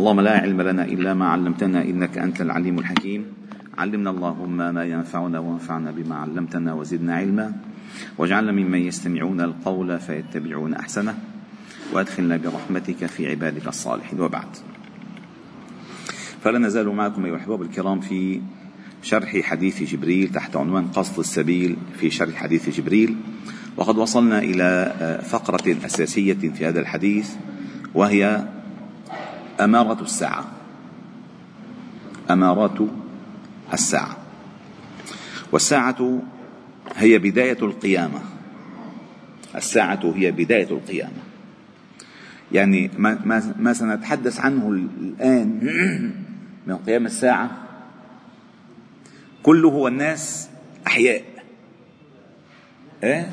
اللهم لا علم لنا إلا ما علمتنا إنك أنت العليم الحكيم. علمنا اللهم ما ينفعنا وانفعنا بما علمتنا وزدنا علما. واجعلنا ممن يستمعون القول فيتبعون أحسنه. وأدخلنا برحمتك في عبادك الصالحين. وبعد. فلا نزال معكم أيها الأحباب الكرام في شرح حديث جبريل تحت عنوان قصد السبيل في شرح حديث جبريل. وقد وصلنا إلى فقرة أساسية في هذا الحديث وهي أمارة الساعة. امارات الساعة. والساعة هي بداية القيامة. الساعة هي بداية القيامة. يعني ما, ما سنتحدث عنه الآن من قيام الساعة. كله هو الناس أحياء. إيه؟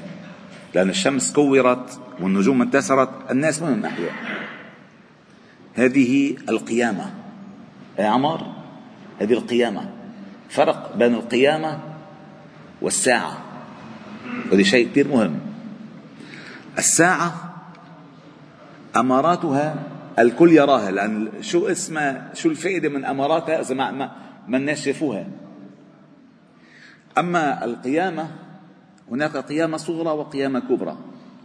لأن الشمس كورت والنجوم انتثرت الناس منهم أحياء. هذه القيامة. يا عمر هذه القيامة. فرق بين القيامة والساعة. وهذا شيء كثير مهم. الساعة أماراتها الكل يراها لأن شو اسمها شو الفائدة من أماراتها؟ إذا ما ما الناس شافوها. أما القيامة هناك قيامة صغرى وقيامة كبرى.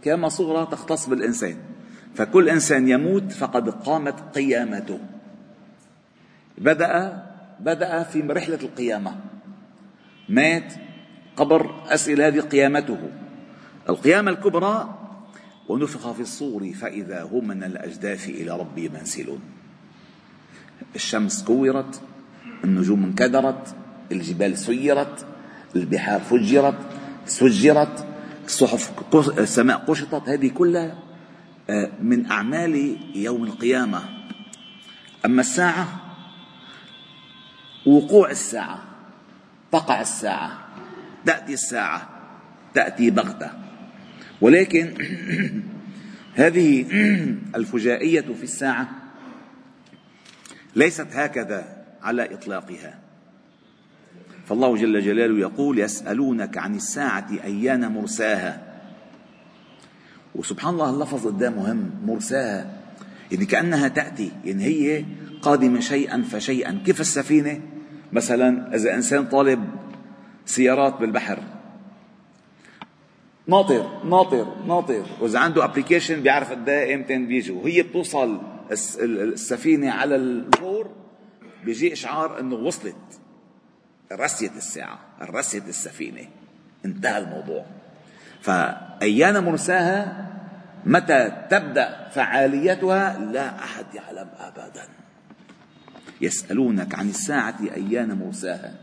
قيامة صغرى تختص بالإنسان. فكل إنسان يموت فقد قامت قيامته. بدأ بدأ في رحلة القيامة. مات قبر أسئلة هذه قيامته. القيامة الكبرى ونفخ في الصور فإذا هم من الأجداث إلى ربي منسلون. الشمس كورت النجوم انكدرت الجبال سيرت البحار فجرت سجرت الصحف السماء قشطت هذه كلها من أعمال يوم القيامة. أما الساعة وقوع الساعة تقع الساعة تأتي الساعة تأتي بغتة. ولكن هذه الفجائية في الساعة ليست هكذا على إطلاقها. فالله جل جلاله يقول يسألونك عن الساعة أيان مرساها؟ وسبحان الله اللفظ قدام مهم مرساها. يعني كأنها تأتي. يعني هي قادمة شيئا فشيئا. كيف السفينة؟ مثلا إذا إنسان طالب سيارات بالبحر. ناطر ناطر ناطر. وإذا عنده application بيعرف قد إيه إمتى بيجوا وهي بتوصل السفينة على ال port بيجي إشعار إنه وصلت. رسيت الساعة رسيت السفينة. انتهى الموضوع. فأيان مرساها؟ متى تبدأ فعاليتها؟ لا أحد يعلم أبدا. يسألونك عن الساعة أيان مرساها؟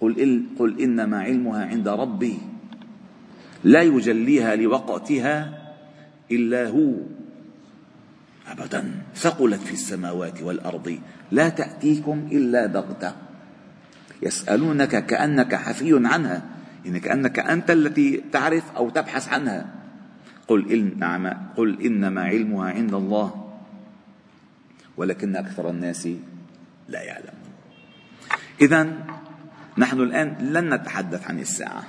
قل, قل إنما علمها عند ربي. لا يجليها لوقتها إلا هو. أبدا. ثقلت في السماوات والأرض. لا تأتيكم إلا بغتة. يسألونك كأنك حفي عنها. يعني كأنك أنت التي تعرف أو تبحث عنها. قل إن نعم قل إنما علمها عند الله. ولكن أكثر الناس لا يعلمون. إذا نحن الآن لن نتحدث عن الساعة.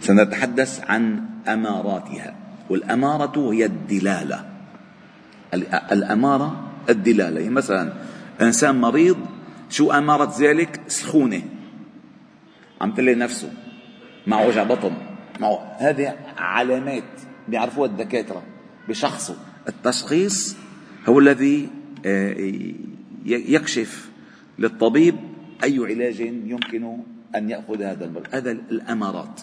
سنتحدث عن أماراتها. والأمارة هي الدلالة. الأمارة الدلالة. يعني مثلا إنسان مريض شو أمارة ذلك؟ سخونة. عم تلاقي نفسه. مع وجع بطن. معه. هذه علامات بيعرفوها الدكاترة بشخصه. التشخيص هو الذي آه، يكشف للطبيب أي علاج يمكن أن يأخذ هذا المرض هذا الأمارات.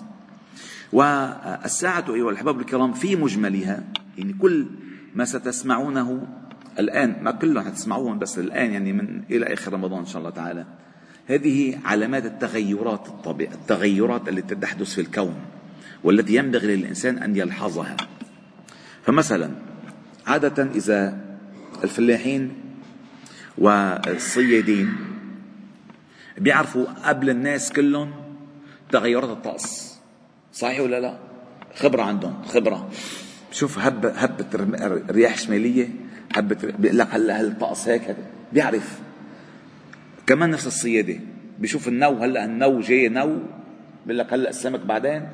والساعة أيها الأحباب الكرام في مجملها يعني كل ما ستسمعونه الآن ما كلهم حتسمعوهم بس الآن يعني من إلى آخر رمضان إن شاء الله تعالى هذه علامات التغيرات الطبيعية التغيرات التي تحدث في الكون والتي ينبغي للإنسان أن يلحظها. فمثلا عادة إذا الفلاحين والصيادين بيعرفوا قبل الناس كلهم تغيرات الطقس. صحيح ولا لا؟ خبرة عندهم خبرة. شوف هب هبة رياح شمالية حبة بيقول لك هلا الطقس هيك؟ بيعرف. كمان نفس الصيادة. بيشوف النو هلأ النو جاي نو بيقول لك هلأ السمك بعدين.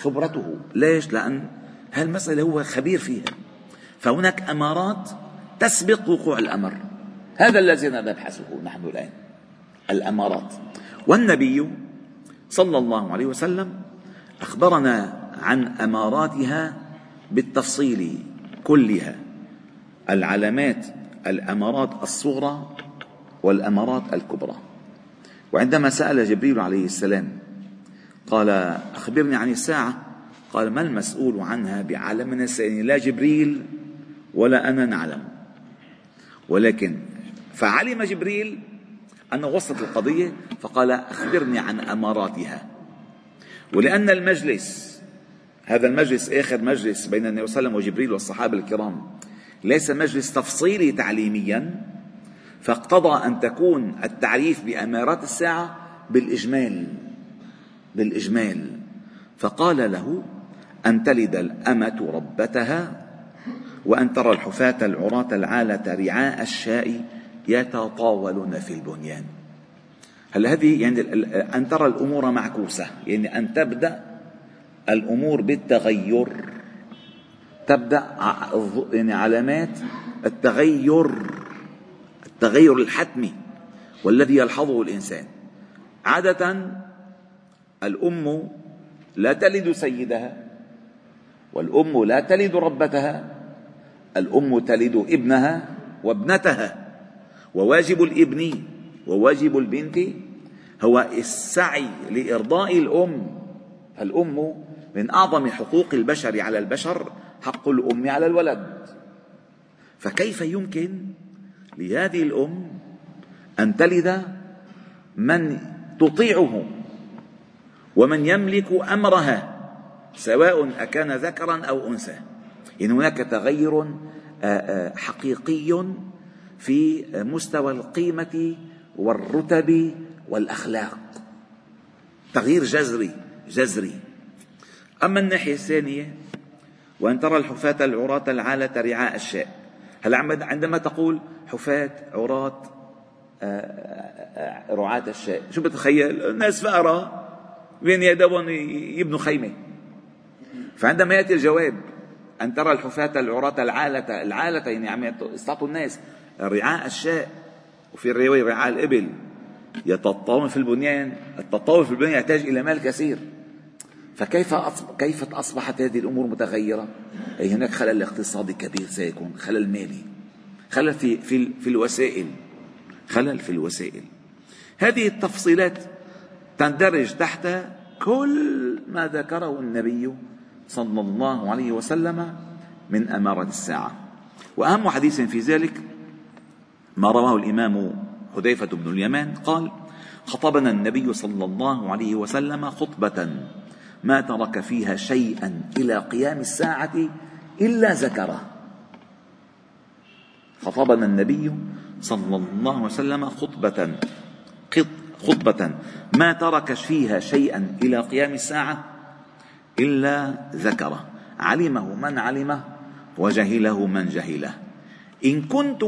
خبرته. ليش؟ لأن هالمسألة هو خبير فيها. فهناك أمارات تسبق وقوع الأمر. هذا الذي نبحثه نحن الآن. الأمارات. والنبي صلى الله عليه وسلم أخبرنا عن أماراتها بالتفصيل كلها. العلامات الأمارات الصغرى والأمارات الكبرى. وعندما سأل جبريل عليه السلام قال أخبرني عن الساعة. قال ما المسؤول عنها بعالم السائلين لا جبريل ولا أنا نعلم. ولكن فعلم جبريل أنه وصلت القضية فقال أخبرني عن أماراتها. ولأن المجلس هذا المجلس آخر مجلس بين النبي صلى الله عليه وسلم وجبريل والصحابة الكرام ليس مجلس تفصيلي تعليميا فاقتضى أن تكون التعريف بأمارات الساعة بالإجمال بالإجمال. فقال له أن تلد الأمة ربتها وأن ترى الحفاة العراة العالة رعاء الشاء يتطاولون في البنيان. هل هذه يعني أن ترى الأمور معكوسة؟ يعني أن تبدأ الأمور بالتغير. تبدأ يعني علامات التغير. التغير الحتمي والذي يلحظه الإنسان. عادة الأم لا تلد سيدها والأم لا تلد ربتها الأم تلد ابنها وابنتها. وواجب الإبن وواجب البنت هو السعي لإرضاء الأم. الأم من أعظم حقوق البشر على البشر حق الأم على الولد. فكيف يمكن لهذه الأم أن تلد من تطيعه ومن يملك أمرها سواء أكان ذكرا أو أنثى. إن هناك تغير آه، آه، حقيقي في مستوى القيمة والرتب والأخلاق. تغيير جذري جذري. أما الناحية الثانية وأن ترى الحفاة العراة العالة رعاء الشاء هل عندما تقول حفاة عراة آه، رعاة الشاء شو بتخيل؟ الناس فقراء بين يدهم يبنوا خيمة. فعندما يأتي الجواب أن ترى الحفاة العراة العالة العالة يعني عم يستعطوا الناس رعاء الشاء وفي الرواية رعاء الإبل يتطاول في البنيان التطاول في البنيان يحتاج إلى مال كثير. فكيف كيف أصبحت هذه الأمور متغيرة؟ أي هناك خلل اقتصادي كبير سيكون خلل مالي خلل في في في الوسائل خلل في الوسائل هذه التفصيلات تندرج تحت كل ما ذكره النبي صلى الله عليه وسلم من أمارة الساعة وأهم حديث في ذلك ما رواه الإمام حذيفة بن اليمان قال خطبنا النبي صلى الله عليه وسلم خطبة ما ترك فيها شيئا إلى قيام الساعة إلا ذكره. خطبنا النبي صلى الله عليه وسلم خطبة خطبة. ما ترك فيها شيئا إلى قيام الساعة إلا ذكره. علمه من علمه وجهله من جهله. إن كنت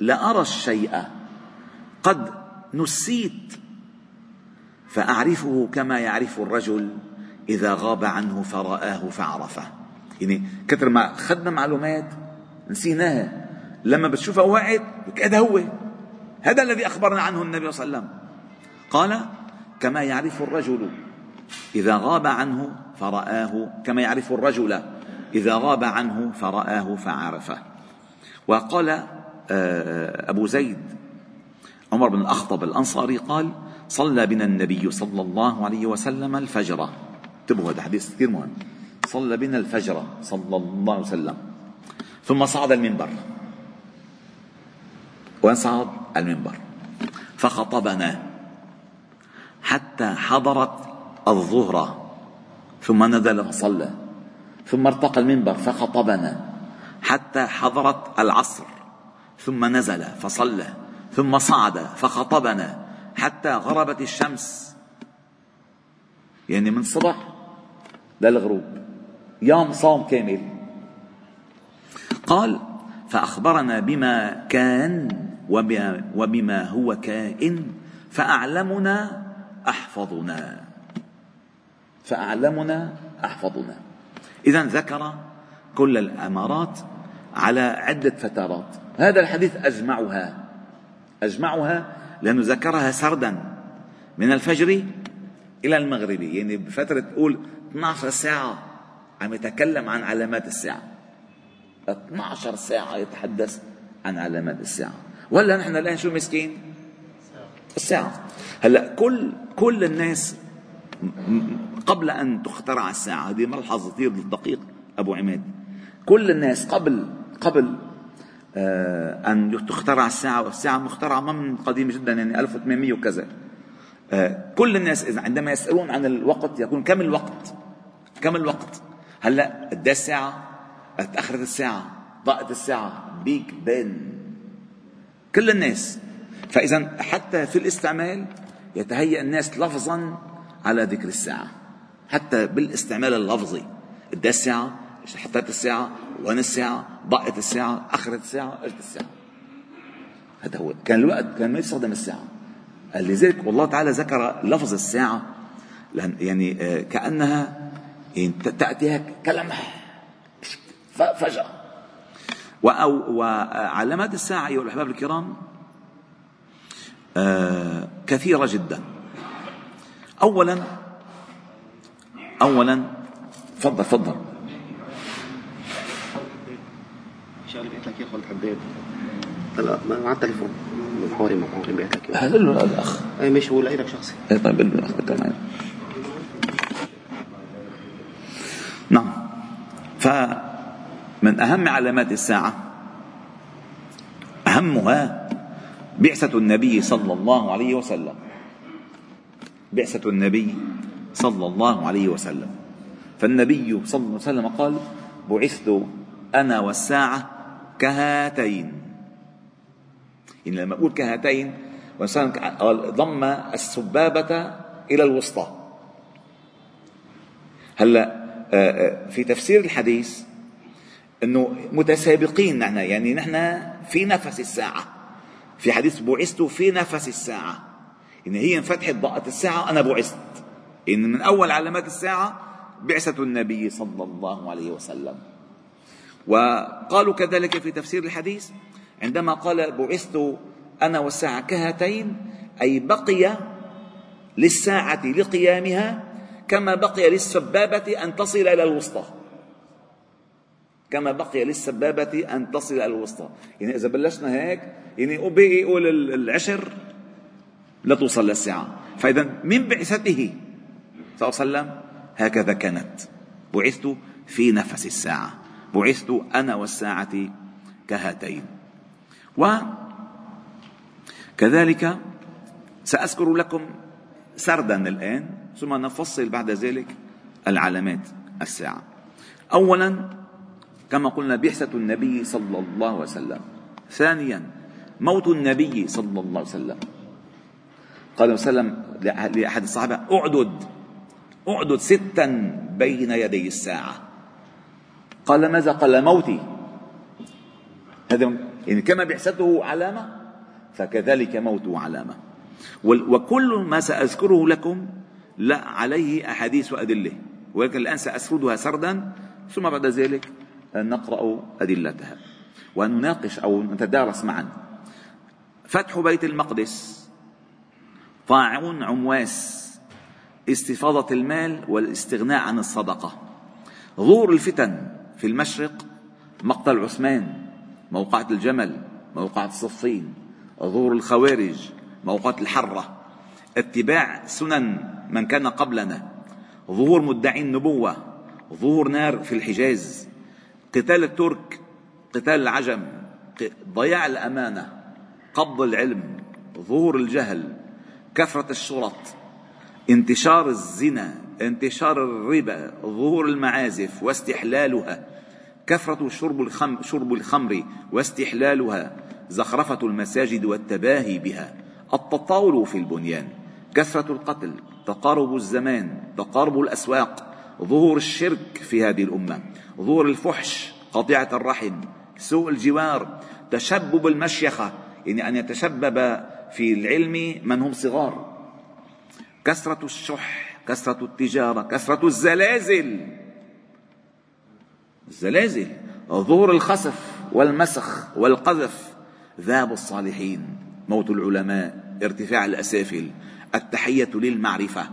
لأرى الشيء قد نسيت فأعرفه كما يعرف الرجل. إذا غاب عنه فرآه فعرفه. يعني كثر ما أخذنا معلومات نسيناها. لما بتشوفها وقعت هذا هو. هذا الذي أخبرنا عنه النبي صلى الله عليه وسلم. قال كما يعرف الرجل إذا غاب عنه فرآه. كما يعرف الرجل إذا غاب عنه فرآه فعرفه. وقال آه، أبو زيد عمر بن الأخطب الأنصاري قال صلى بنا النبي صلى الله عليه وسلم الفجر. انتبهوا هذا حديث كثير مهم. صلى بنا الفجر صلى الله عليه وسلم. ثم صعد المنبر. وين صعد؟ المنبر. فخطبنا حتى حضرت الظهر. ثم نزل فصلى. ثم ارتقى المنبر فخطبنا حتى حضرت العصر. ثم نزل فصلى. ثم صعد فخطبنا حتى غربت الشمس. يعني من الصبح للغروب. يوم صوم كامل. قال فأخبرنا بما كان وبما, هو كائن فأعلمنا أحفظنا. فأعلمنا أحفظنا. إذا ذكر كل الأمارات على عدة فترات. هذا الحديث أجمعها. أجمعها لأنه ذكرها سردا من الفجر إلى المغرب يعني بفترة تقول 12 ساعة. عم يتكلم عن علامات الساعة. 12 ساعة يتحدث عن علامات الساعة. ولا نحن الآن شو مسكين؟ الساعة. هلأ كل كل الناس قبل أن تخترع الساعة هذه ملحظة كثير دقيق أبو عماد. كل الناس قبل قبل آه، أن تخترع الساعة والساعة مخترعة من قديم جدا يعني 1800 وكذا. آه، كل الناس إذا عندما يسألون عن الوقت يقول كم الوقت؟ كم الوقت؟ هلا قد الساعة تأخرت الساعة ضاقت الساعة. بيك بين كل الناس. فإذا حتى في الاستعمال يتهيأ الناس لفظا على ذكر الساعة. حتى بالاستعمال اللفظي. قد الساعة حطيت الساعة؟ وين الساعة؟ ضاقت الساعة أخرت الساعة أجت الساعة. هذا هو. كان الوقت كان ما يستخدم الساعة. لذلك والله تعالى ذكر لفظ الساعة. يعني آه، كأنها يعني تأتي كلمح فجأة. وعلامات الساعة أيها الأحباب الكرام آه، كثيرة جدا. أولا أولا تفضل تفضل. شغله بقيت لك اياها حبيت. هلا ما على التليفون. مع عمري بقيت لك هذا له الأخ. اي مش هو لك شخصي. اي طيب قل له الاخ كمان نعم فمن أهم علامات الساعة أهمها بعثة النبي صلى الله عليه وسلم. بعثة النبي صلى الله عليه وسلم. فالنبي صلى الله عليه وسلم قال بعثت أنا والساعة كهاتين. يعني لما أقول كهاتين ضم السبابة إلى الوسطى. آه، في تفسير الحديث إنه متسابقين نحن يعني نحن في نفس الساعة. في حديث بعثت في نفس الساعة. إن هي انفتحت ضاءة الساعة أنا بعثت. إن من أول علامات الساعة بعثة النبي صلى الله عليه وسلم. وقالوا كذلك في تفسير الحديث عندما قال بعثت أنا والساعة كهاتين أي بقي للساعة لقيامها كما بقي للسبابة أن تصل إلى الوسطى. كما بقي للسبابة أن تصل إلى الوسطى. يعني إذا بلشنا هيك يعني وبقي يقول العشر لا توصل للساعة فإذا من بعثته؟ صلى الله عليه وسلم هكذا كانت. بعثت في نفس الساعة. بعثت أنا والساعة كهاتين. وكذلك سأذكر لكم سردا الآن. ثم نفصل بعد ذلك العلامات الساعة. اولا كما قلنا بعثة النبي صلى الله عليه وسلم. ثانيا موت النبي صلى الله عليه وسلم. قال وسلم لأحد الصحابة اعدد اعدد ستا بين يدي الساعة. قال ماذا؟ قال موتي. هذا يعني كما بعثته علامة فكذلك موته علامة. وكل ما سأذكره لكم لا عليه أحاديث وأدلة ولكن الآن سأسردها سردا ثم بعد ذلك نقرأ أدلتها. ونناقش أو نتدارس معا. فتح بيت المقدس طاعون عمواس استفاضة المال والاستغناء عن الصدقة. ظهور الفتن في المشرق مقتل عثمان موقعة الجمل موقعة صفين ظهور الخوارج موقعة الحرة. اتباع سنن من كان قبلنا. ظهور مدعي النبوة ظهور نار في الحجاز قتال الترك قتال العجم ضياع الأمانة قبض العلم ظهور الجهل كثرة الشرط انتشار الزنا انتشار الربا ظهور المعازف واستحلالها كثرة شرب الخمر, شرب الخمر واستحلالها زخرفة المساجد والتباهي بها التطاول في البنيان كثرة القتل تقارب الزمان تقارب الأسواق ظهور الشرك في هذه الأمة ظهور الفحش قطيعة الرحم سوء الجوار تشبب المشيخة يعني أن يتشبب في العلم من هم صغار. كثرة الشح كثرة التجارة كثرة الزلازل. الزلازل ظهور الخسف والمسخ والقذف. ذاب الصالحين موت العلماء ارتفاع الأسافل. التحية للمعرفة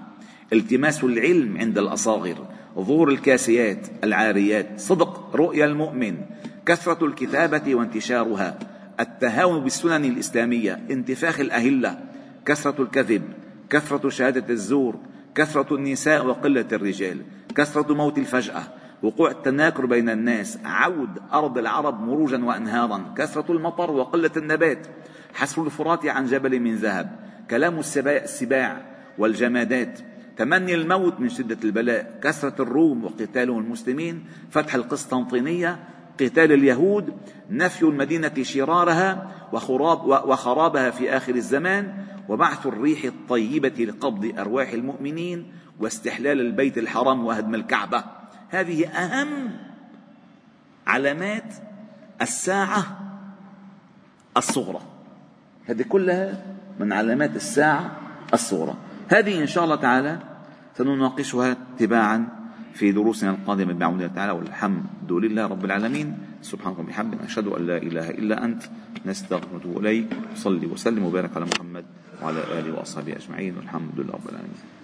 التماس العلم عند الأصاغر ظهور الكاسيات العاريات صدق رؤيا المؤمن كثرة الكتابة وانتشارها التهاون بالسنن الإسلامية انتفاخ الأهلة كثرة الكذب كثرة شهادة الزور كثرة النساء وقلة الرجال كثرة موت الفجأة وقوع التناكر بين الناس عود أرض العرب مروجا وأنهارا كثرة المطر وقلة النبات حسر الفرات عن جبل من ذهب. كلام السباع والجمادات تمني الموت من شدة البلاء كثرة الروم وقتالهم المسلمين فتح القسطنطينية قتال اليهود نفي المدينة شرارها وخراب وخرابها في آخر الزمان وبعث الريح الطيبة لقبض أرواح المؤمنين واستحلال البيت الحرام وهدم الكعبة. هذه أهم علامات الساعة الصغرى. هذه كلها من علامات الساعة الصغرى. هذه إن شاء الله تعالى سنناقشها تباعا في دروسنا القادمة بعون الله تعالى والحمد لله رب العالمين. سبحانك وبحمدك أشهد أن لا إله إلا أنت نستغفرك إليك صلي وسلم وبارك على محمد وعلى آله وأصحابه أجمعين والحمد لله رب العالمين.